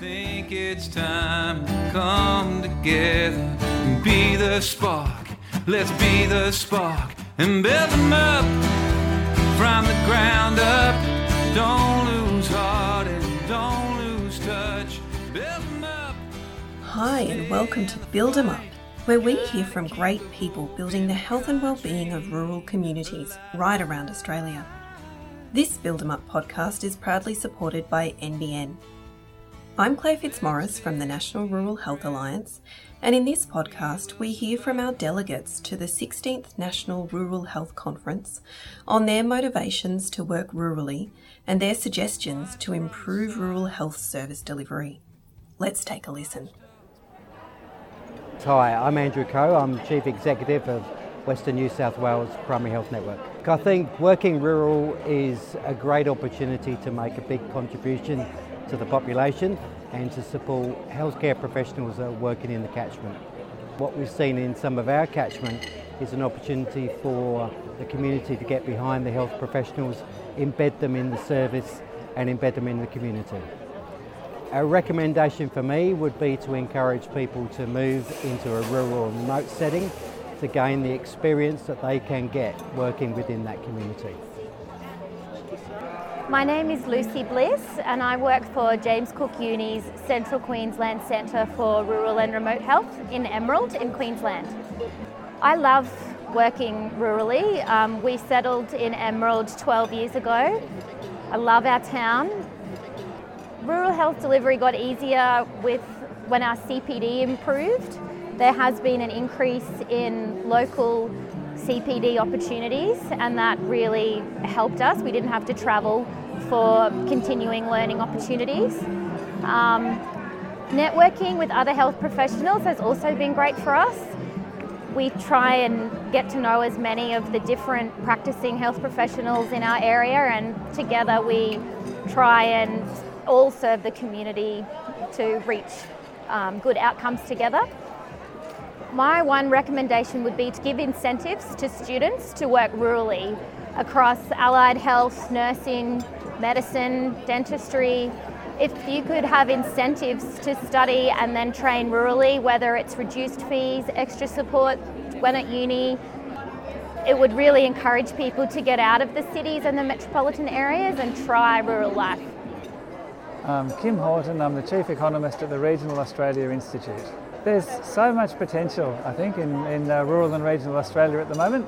think it's time to come together and be the spark. Let's be the spark and build them up from the ground up. Don't lose heart and don't lose touch. Build them up. Hi, and welcome to Build 'em Up, where we hear from great people building the health and well-being of rural communities right around Australia. This Build 'em Up podcast is proudly supported by NBN. I'm Claire Fitzmaurice from the National Rural Health Alliance, and in this podcast, we hear from our delegates to the 16th National Rural Health Conference on their motivations to work rurally and their suggestions to improve rural health service delivery. Let's take a listen. Hi, I'm Andrew Coe. I'm Chief Executive of Western New South Wales Primary Health Network. I think working rural is a great opportunity to make a big contribution to the population and to support healthcare professionals that are working in the catchment. What we've seen in some of our catchment is an opportunity for the community to get behind the health professionals, embed them in the service and embed them in the community. A recommendation for me would be to encourage people to move into a rural remote setting to gain the experience that they can get working within that community. My name is Lucy Bliss and I work for James Cook Uni's Central Queensland Centre for Rural and Remote Health in Emerald in Queensland. I love working rurally. Um, we settled in Emerald 12 years ago. I love our town. Rural health delivery got easier with when our CPD improved. There has been an increase in local CPD opportunities, and that really helped us. We didn't have to travel for continuing learning opportunities. Um, networking with other health professionals has also been great for us. We try and get to know as many of the different practicing health professionals in our area, and together we try and all serve the community to reach um, good outcomes together. My one recommendation would be to give incentives to students to work rurally across allied health, nursing, medicine, dentistry. If you could have incentives to study and then train rurally, whether it's reduced fees, extra support when at uni, it would really encourage people to get out of the cities and the metropolitan areas and try rural life. I'm Kim Houghton, I'm the Chief Economist at the Regional Australia Institute. There's so much potential, I think, in, in uh, rural and regional Australia at the moment.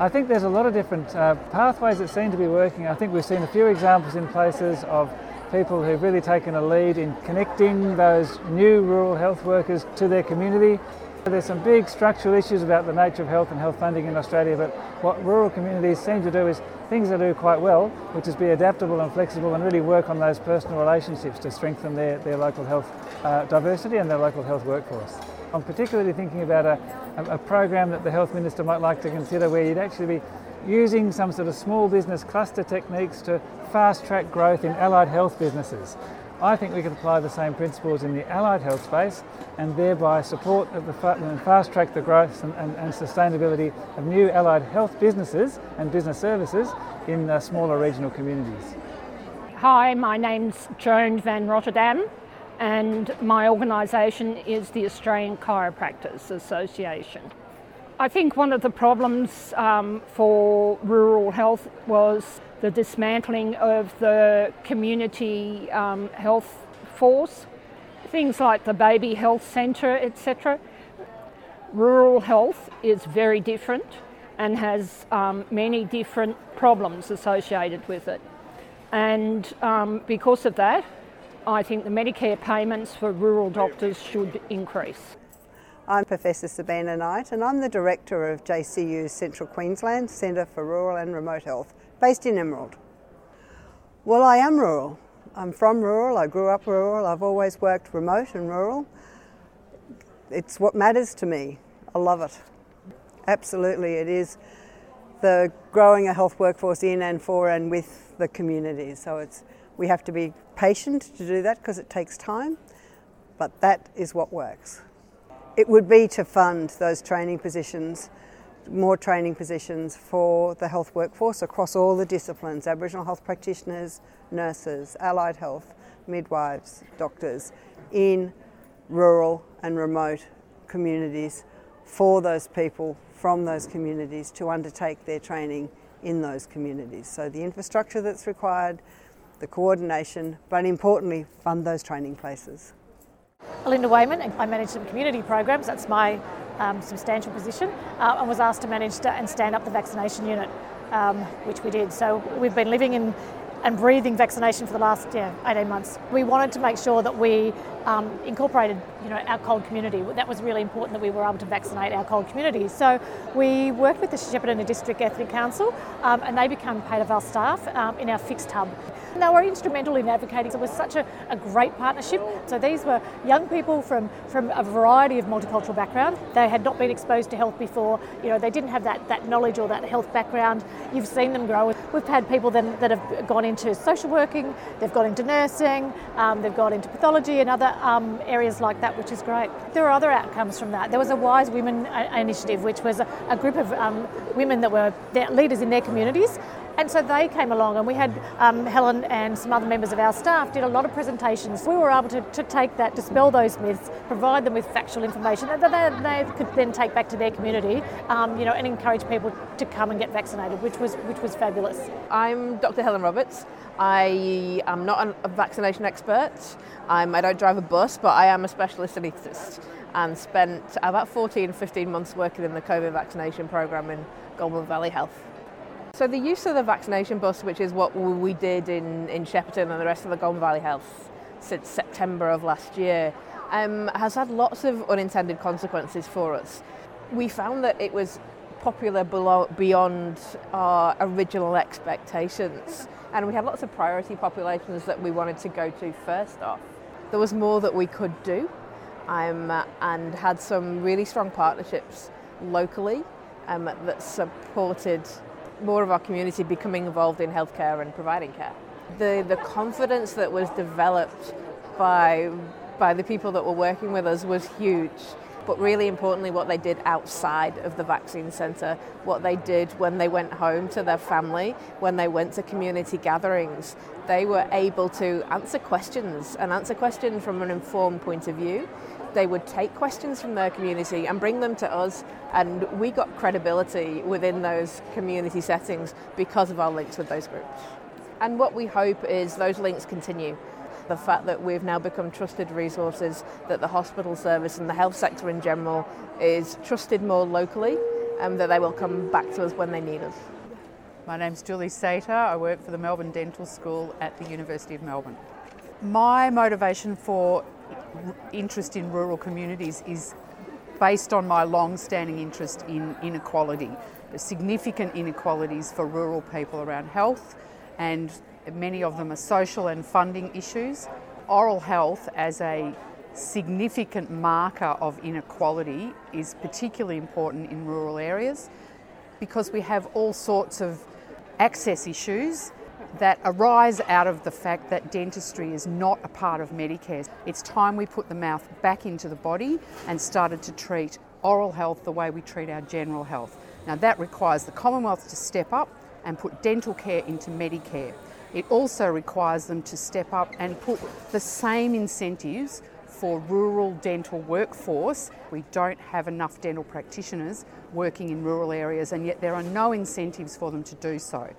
I think there's a lot of different uh, pathways that seem to be working. I think we've seen a few examples in places of people who've really taken a lead in connecting those new rural health workers to their community. There's some big structural issues about the nature of health and health funding in Australia, but what rural communities seem to do is things they do quite well, which is be adaptable and flexible and really work on those personal relationships to strengthen their, their local health uh, diversity and their local health workforce. I'm particularly thinking about a, a, a program that the Health Minister might like to consider where you'd actually be using some sort of small business cluster techniques to fast track growth in allied health businesses. I think we could apply the same principles in the allied health space and thereby support and fast track the growth and, and, and, sustainability of new allied health businesses and business services in uh, smaller regional communities. Hi, my name's Joan van Rotterdam and my organisation is the Australian Chiropractors Association. I think one of the problems um, for rural health was the dismantling of the community um, health force, things like the baby health centre, etc. Rural health is very different and has um, many different problems associated with it. And um, because of that, I think the Medicare payments for rural doctors should increase. I'm Professor Sabina Knight and I'm the Director of JCU's Central Queensland Centre for Rural and Remote Health, based in Emerald. Well, I am rural. I'm from rural, I grew up rural, I've always worked remote and rural. It's what matters to me. I love it. Absolutely, it is the growing a health workforce in and for and with the community. So it's we have to be patient to do that because it takes time, but that is what works. It would be to fund those training positions more training positions for the health workforce across all the disciplines Aboriginal health practitioners, nurses, allied health, midwives, doctors in rural and remote communities for those people from those communities to undertake their training in those communities. So, the infrastructure that's required, the coordination, but importantly, fund those training places. Linda Wayman, I manage some community programs, that's my um, substantial position, uh, and was asked to manage and stand up the vaccination unit, um, which we did. So, we've been living in and breathing vaccination for the last yeah, 18 months. We wanted to make sure that we um, incorporated you know, our CALD community. That was really important that we were able to vaccinate our CALD community. So we worked with the Shepparton District Ethnic Council um, and they became part of our staff um, in our fixed hub. And they were instrumental in advocating. It was such a, a, great partnership. So these were young people from, from a variety of multicultural background. They had not been exposed to health before. You know, they didn't have that, that knowledge or that health background. You've seen them grow. We've had people then that have gone into social working, they've gone into nursing, um, they've gone into pathology and other um, areas like that, which is great. There are other outcomes from that. There was a Wise Women uh, initiative, which was a, a group of um, women that were leaders in their communities and so they came along, and we had um, Helen and some other members of our staff did a lot of presentations. We were able to, to take that, dispel those myths, provide them with factual information that they, they could then take back to their community, um, you know, and encourage people to come and get vaccinated, which was which was fabulous. I'm Dr. Helen Roberts. I am not a vaccination expert. I'm, I don't drive a bus, but I am a specialist anaesthetist and spent about 14, 15 months working in the COVID vaccination program in Goulburn Valley Health. So the use of the vaccination bus, which is what we did in, in Shepparton and the rest of the Goulburn Valley Health since September of last year, um, has had lots of unintended consequences for us. We found that it was popular below, beyond our original expectations, and we had lots of priority populations that we wanted to go to first off. There was more that we could do, um, and had some really strong partnerships locally um, that supported more of our community becoming involved in healthcare and providing care. The, the confidence that was developed by, by the people that were working with us was huge. But really importantly, what they did outside of the vaccine centre, what they did when they went home to their family, when they went to community gatherings, they were able to answer questions and answer questions from an informed point of view they would take questions from their community and bring them to us, and we got credibility within those community settings because of our links with those groups. And what we hope is those links continue. The fact that we've now become trusted resources, that the hospital service and the health sector in general is trusted more locally, and that they will come back to us when they need us. My name's Julie Satur. I work for the Melbourne Dental School at the University of Melbourne. My motivation for interest in rural communities is based on my long standing interest in inequality, the significant inequalities for rural people around health, and many of them are social and funding issues. Oral health, as a significant marker of inequality, is particularly important in rural areas because we have all sorts of access issues that arise out of the fact that dentistry is not a part of Medicare. It's time we put the mouth back into the body and started to treat oral health the way we treat our general health. Now, that requires the Commonwealth to step up and put dental care into Medicare. It also requires them to step up and put the same incentives for rural dental workforce. We don't have enough dental practitioners working in rural areas, and yet there are no incentives for them to do so.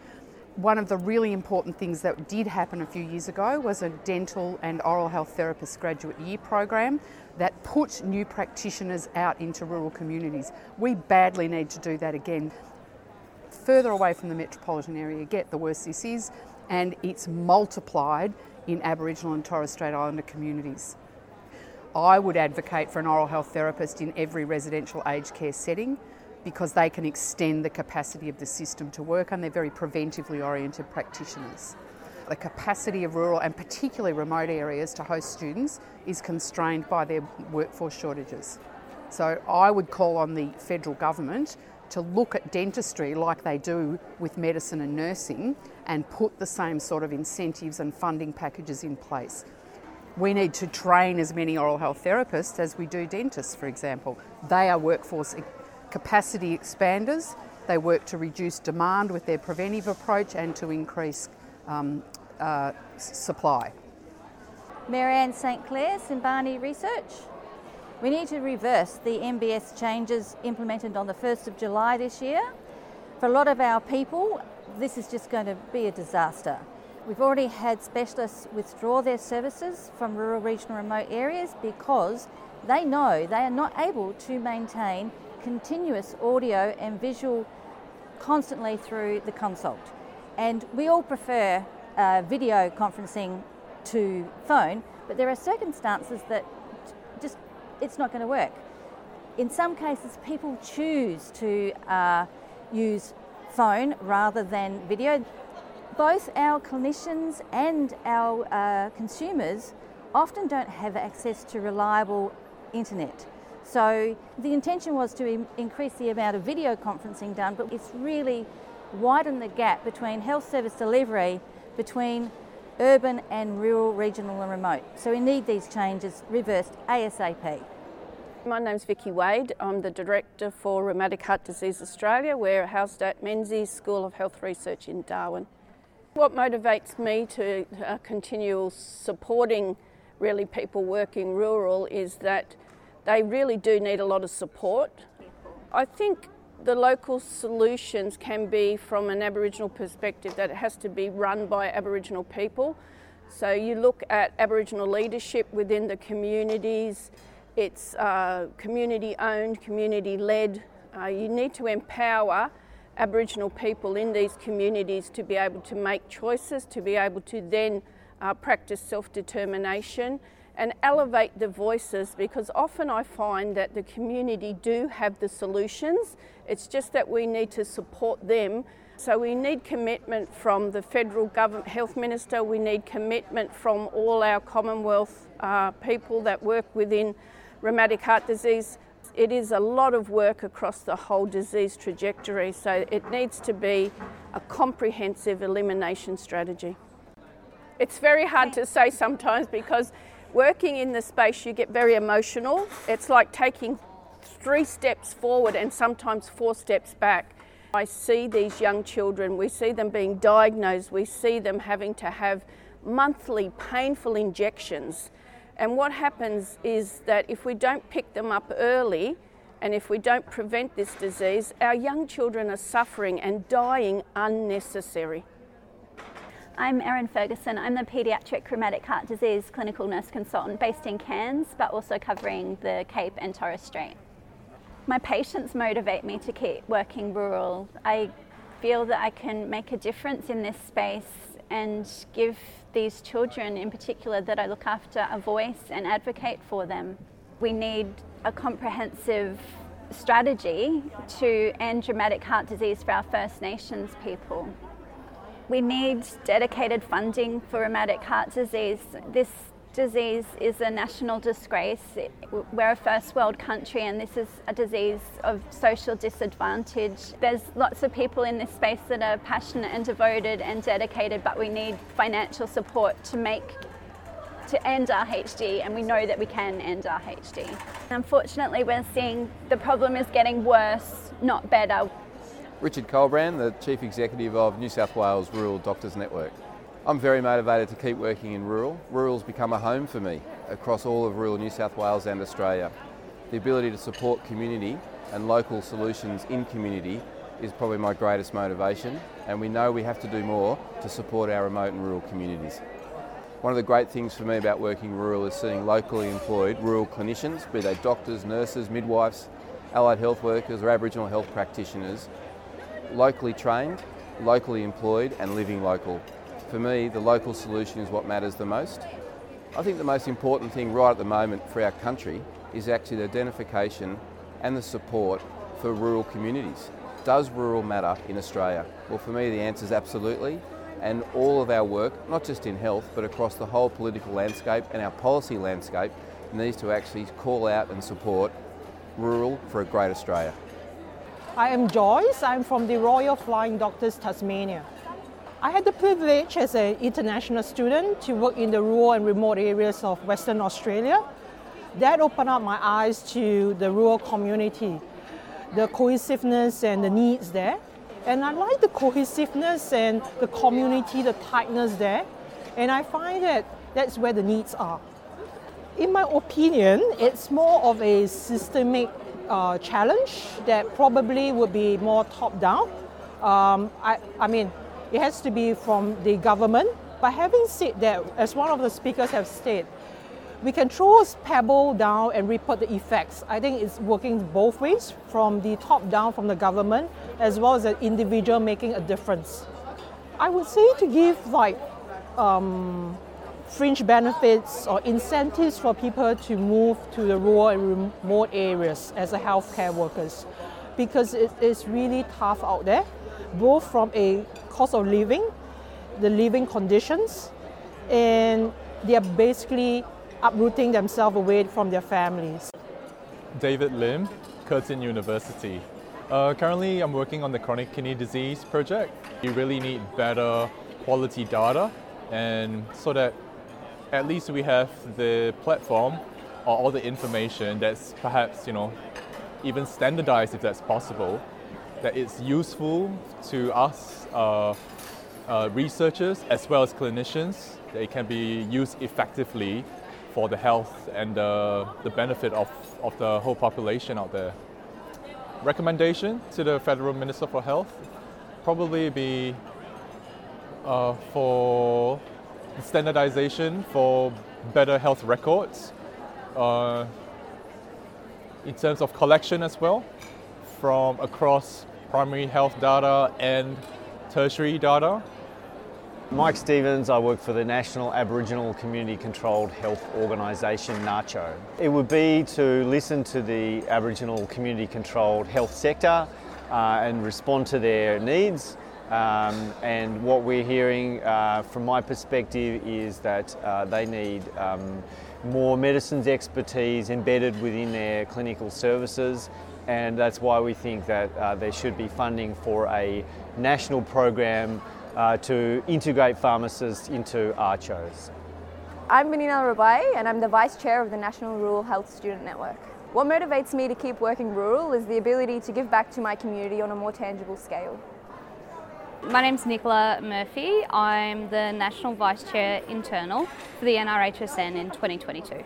One of the really important things that did happen a few years ago was a dental and oral health therapist graduate year program that put new practitioners out into rural communities. We badly need to do that again. Further away from the metropolitan area get, the worse this is, and it's multiplied in Aboriginal and Torres Strait Islander communities. I would advocate for an oral health therapist in every residential aged care setting because they can extend the capacity of the system to work and they're very preventively oriented practitioners. The capacity of rural and particularly remote areas to host students is constrained by their workforce shortages. So I would call on the federal government to look at dentistry like they do with medicine and nursing and put the same sort of incentives and funding packages in place. We need to train as many oral health therapists as we do dentists, for example. They are workforce capacity expanders. They work to reduce demand with their preventive approach and to increase um, uh, supply. Marianne St Clair, Simbani Research. We need to reverse the MBS changes implemented on the 1st of July this year. For a lot of our people, this is just going to be a disaster. We've already had specialists withdraw their services from rural, regional, remote areas because they know they are not able to maintain continuous audio and visual constantly through the consult. And we all prefer uh, video conferencing to phone, but there are circumstances that just it's not going to work. In some cases, people choose to uh, use phone rather than video. Both our clinicians and our uh, consumers often don't have access to reliable internet. So the intention was to increase the amount of video conferencing done, but it's really widened the gap between health service delivery between urban and rural, regional and remote. So we need these changes reversed ASAP. My name's Vicki Wade. I'm the Director for Rheumatic Heart Disease Australia. We're housed at Menzies School of Health Research in Darwin. What motivates me to uh, continue supporting really people working rural is that they really do need a lot of support. I think the local solutions can be from an Aboriginal perspective that it has to be run by Aboriginal people. So you look at Aboriginal leadership within the communities, it's uh, community owned, community led. Uh, you need to empower Aboriginal people in these communities to be able to make choices, to be able to then uh, practice self determination and elevate the voices because often I find that the community do have the solutions. It's just that we need to support them. So we need commitment from the federal government health minister. We need commitment from all our Commonwealth uh, people that work within rheumatic heart disease. It is a lot of work across the whole disease trajectory, so it needs to be a comprehensive elimination strategy. It's very hard to say sometimes because working in the space you get very emotional. It's like taking three steps forward and sometimes four steps back. I see these young children, we see them being diagnosed, we see them having to have monthly painful injections. And what happens is that if we don't pick them up early and if we don't prevent this disease, our young children are suffering and dying unnecessary. I'm Erin Ferguson. I'm the paediatric rheumatic heart disease clinical nurse consultant based in Cairns, but also covering the Cape and Torres Strait. My patients motivate me to keep working rural. I feel that I can make a difference in this space and give these children, in particular, that I look after, a voice and advocate for them. We need a comprehensive strategy to end rheumatic heart disease for our First Nations people. We need dedicated funding for rheumatic heart disease. This disease is a national disgrace. We're a first world country and this is a disease of social disadvantage. There's lots of people in this space that are passionate and devoted and dedicated, but we need financial support to make to end RHD and we know that we can end RHD. Unfortunately, we're seeing the problem is getting worse, not better. Richard Colbran, the Chief Executive of New South Wales Rural Doctors Network. I'm very motivated to keep working in rural. Rural's become a home for me across all of rural New South Wales and Australia. The ability to support community and local solutions in community is probably my greatest motivation and we know we have to do more to support our remote and rural communities. One of the great things for me about working rural is seeing locally employed rural clinicians, be they doctors, nurses, midwives, allied health workers or Aboriginal health practitioners, locally trained, locally employed and living local for me, the local solution is what matters the most. I think the most important thing right at the moment for our country is actually the identification and the support for rural communities. Does rural matter in Australia? Well, for me, the answer is absolutely. And all of our work, not just in health, but across the whole political landscape and our policy landscape, needs to actually call out and support rural for a great Australia. I am Joyce. I'm from the Royal Flying Doctors Tasmania. I had the privilege as an international student to work in the rural and remote areas of Western Australia. That opened up my eyes to the rural community. the cohesiveness and the needs there. And I like the cohesiveness and the community, the tightness there. And I find that that's where the needs are. In my opinion, it's more of a systemic uh, challenge that probably would be more top down. Um, I, I mean, it has to be from the government. But having said that, as one of the speakers have said, we can throw a pebble down and report the effects. I think it's working both ways, from the top down from the government, as well as the individual making a difference. I would say to give like um, fringe benefits or incentives for people to move to the rural and remote areas as a healthcare workers, because it is really tough out there, both from a cost of living, the living conditions, and they are basically uprooting themselves away from their families. David Lim, Curtin University. Uh, currently, I'm working on the chronic kidney disease project. You really need better quality data, and so that at least we have the platform or all the information that's perhaps you know even standardized if that's possible, that it's useful to us uh, uh, researchers as well as clinicians. That it can be used effectively for the health and uh, the benefit of, of the whole population out there. Recommendation to the Federal Minister for Health probably be uh, for standardization for better health records uh, in terms of collection as well from across primary health data and tertiary data Mike Stevens, I work for the National Aboriginal Community Controlled Health Organisation, NACCHO. It would be to listen to the Aboriginal Community Controlled Health sector uh, and respond to their needs. Um, and what we're hearing uh, from my perspective is that uh, they need um, more medicines expertise embedded within their clinical services and that's why we think that uh, there should be funding for a national program uh, to integrate pharmacists into ACCHOs. I'm Benina Rabai and I'm the Vice Chair of the National Rural Health Student Network. What motivates me to keep working rural is the ability to give back to my community on a more tangible scale. My name's Nicola Murphy. I'm the National Vice Chair Internal for the NRHSN in 2022.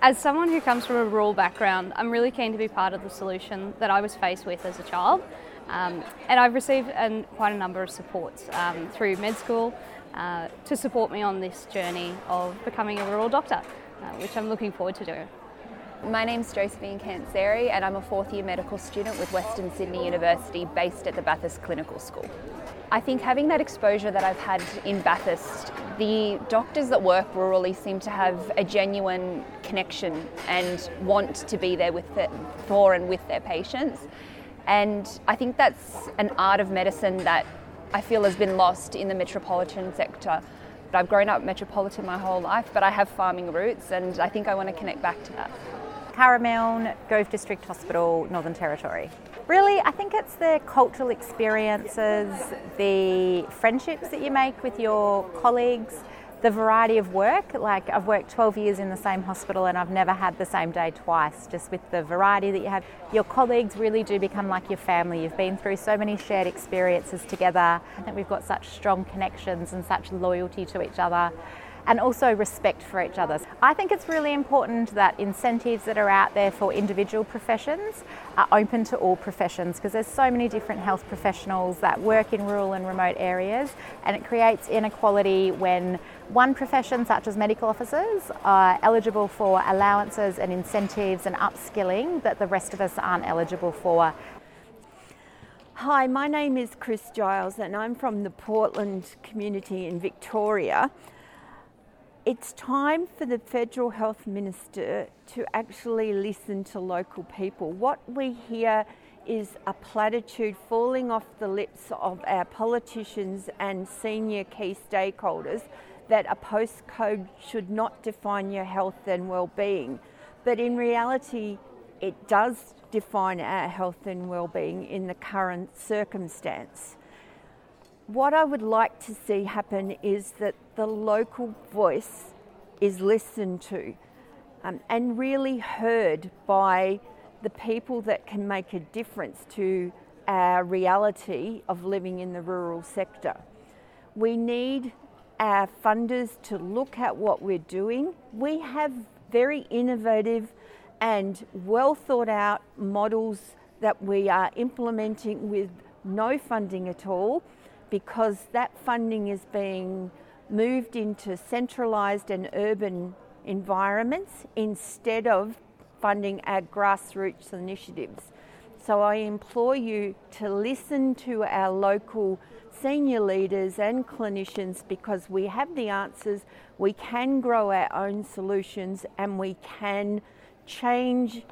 As someone who comes from a rural background, I'm really keen to be part of the solution that I was faced with as a child um, and I've received an, quite a number of supports um, through med school uh, to support me on this journey of becoming a rural doctor, uh, which I'm looking forward to doing. My name's Josephine Canseri and I'm a fourth year medical student with Western Sydney University based at the Bathurst Clinical School. I think having that exposure that I've had in Bathurst, the doctors that work rurally seem to have a genuine connection and want to be there with the, for and with their patients. And I think that's an art of medicine that I feel has been lost in the metropolitan sector. But I've grown up metropolitan my whole life, but I have farming roots and I think I want to connect back to that. Cara Gove District Hospital, Northern Territory. Really, I think it's the cultural experiences, the friendships that you make with your colleagues, the variety of work. Like I've worked 12 years in the same hospital and I've never had the same day twice, just with the variety that you have. Your colleagues really do become like your family. You've been through so many shared experiences together that we've got such strong connections and such loyalty to each other and also respect for each other. I think it's really important that incentives that are out there for individual professions are open to all professions because there's so many different health professionals that work in rural and remote areas and it creates inequality when one profession, such as medical officers, are eligible for allowances and incentives and upskilling that the rest of us aren't eligible for. Hi, my name is Chris Giles and I'm from the Portland community in Victoria. It's time for the Federal Health Minister to actually listen to local people. What we hear is a platitude falling off the lips of our politicians and senior key stakeholders that a postcode should not define your health and well-being. But in reality, it does define our health and well-being in the current circumstance. What I would like to see happen is that the local voice is listened to um, and really heard by the people that can make a difference to our reality of living in the rural sector. We need our funders to look at what we're doing. We have very innovative and well thought out models that we are implementing with no funding at all because that funding is being moved into centralised and urban environments instead of funding our grassroots initiatives. So I implore you to listen to our local senior leaders and clinicians because we have the answers, we can grow our own solutions, and we can change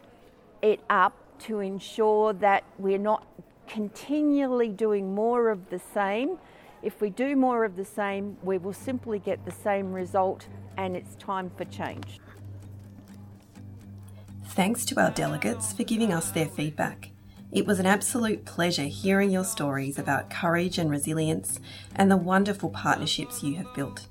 it up to ensure that we're not continually doing more of the same. If we do more of the same, we will simply get the same result, and it's time for change. Thanks to our delegates for giving us their feedback. It was an absolute pleasure hearing your stories about courage and resilience and the wonderful partnerships you have built.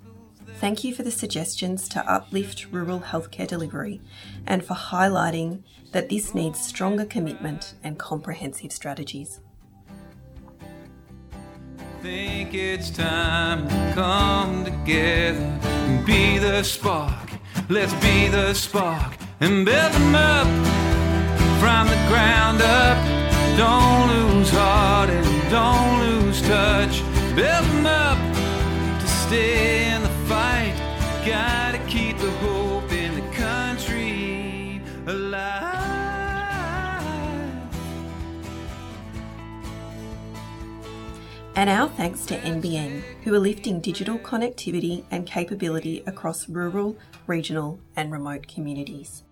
Thank you for the suggestions to uplift rural healthcare delivery and for highlighting that this needs stronger commitment and comprehensive strategies. Think it's time to come together and be the spark. Let's be the spark and build them up from the ground up. Don't lose heart and don't lose touch. Build them up to stay in the fight. Gotta keep the hope in the country alive. And our thanks to NBN, who are lifting digital connectivity and capability across rural, regional, and remote communities.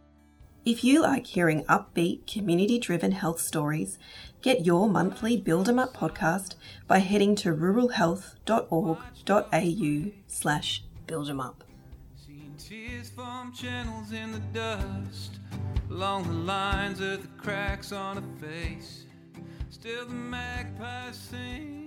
If you like hearing upbeat, community driven health stories, get your monthly Build 'em Up podcast by heading to ruralhealth.org.au slash build 'em up. Tears form channels in the dust along the lines of the cracks on a face. Still the magpies sing.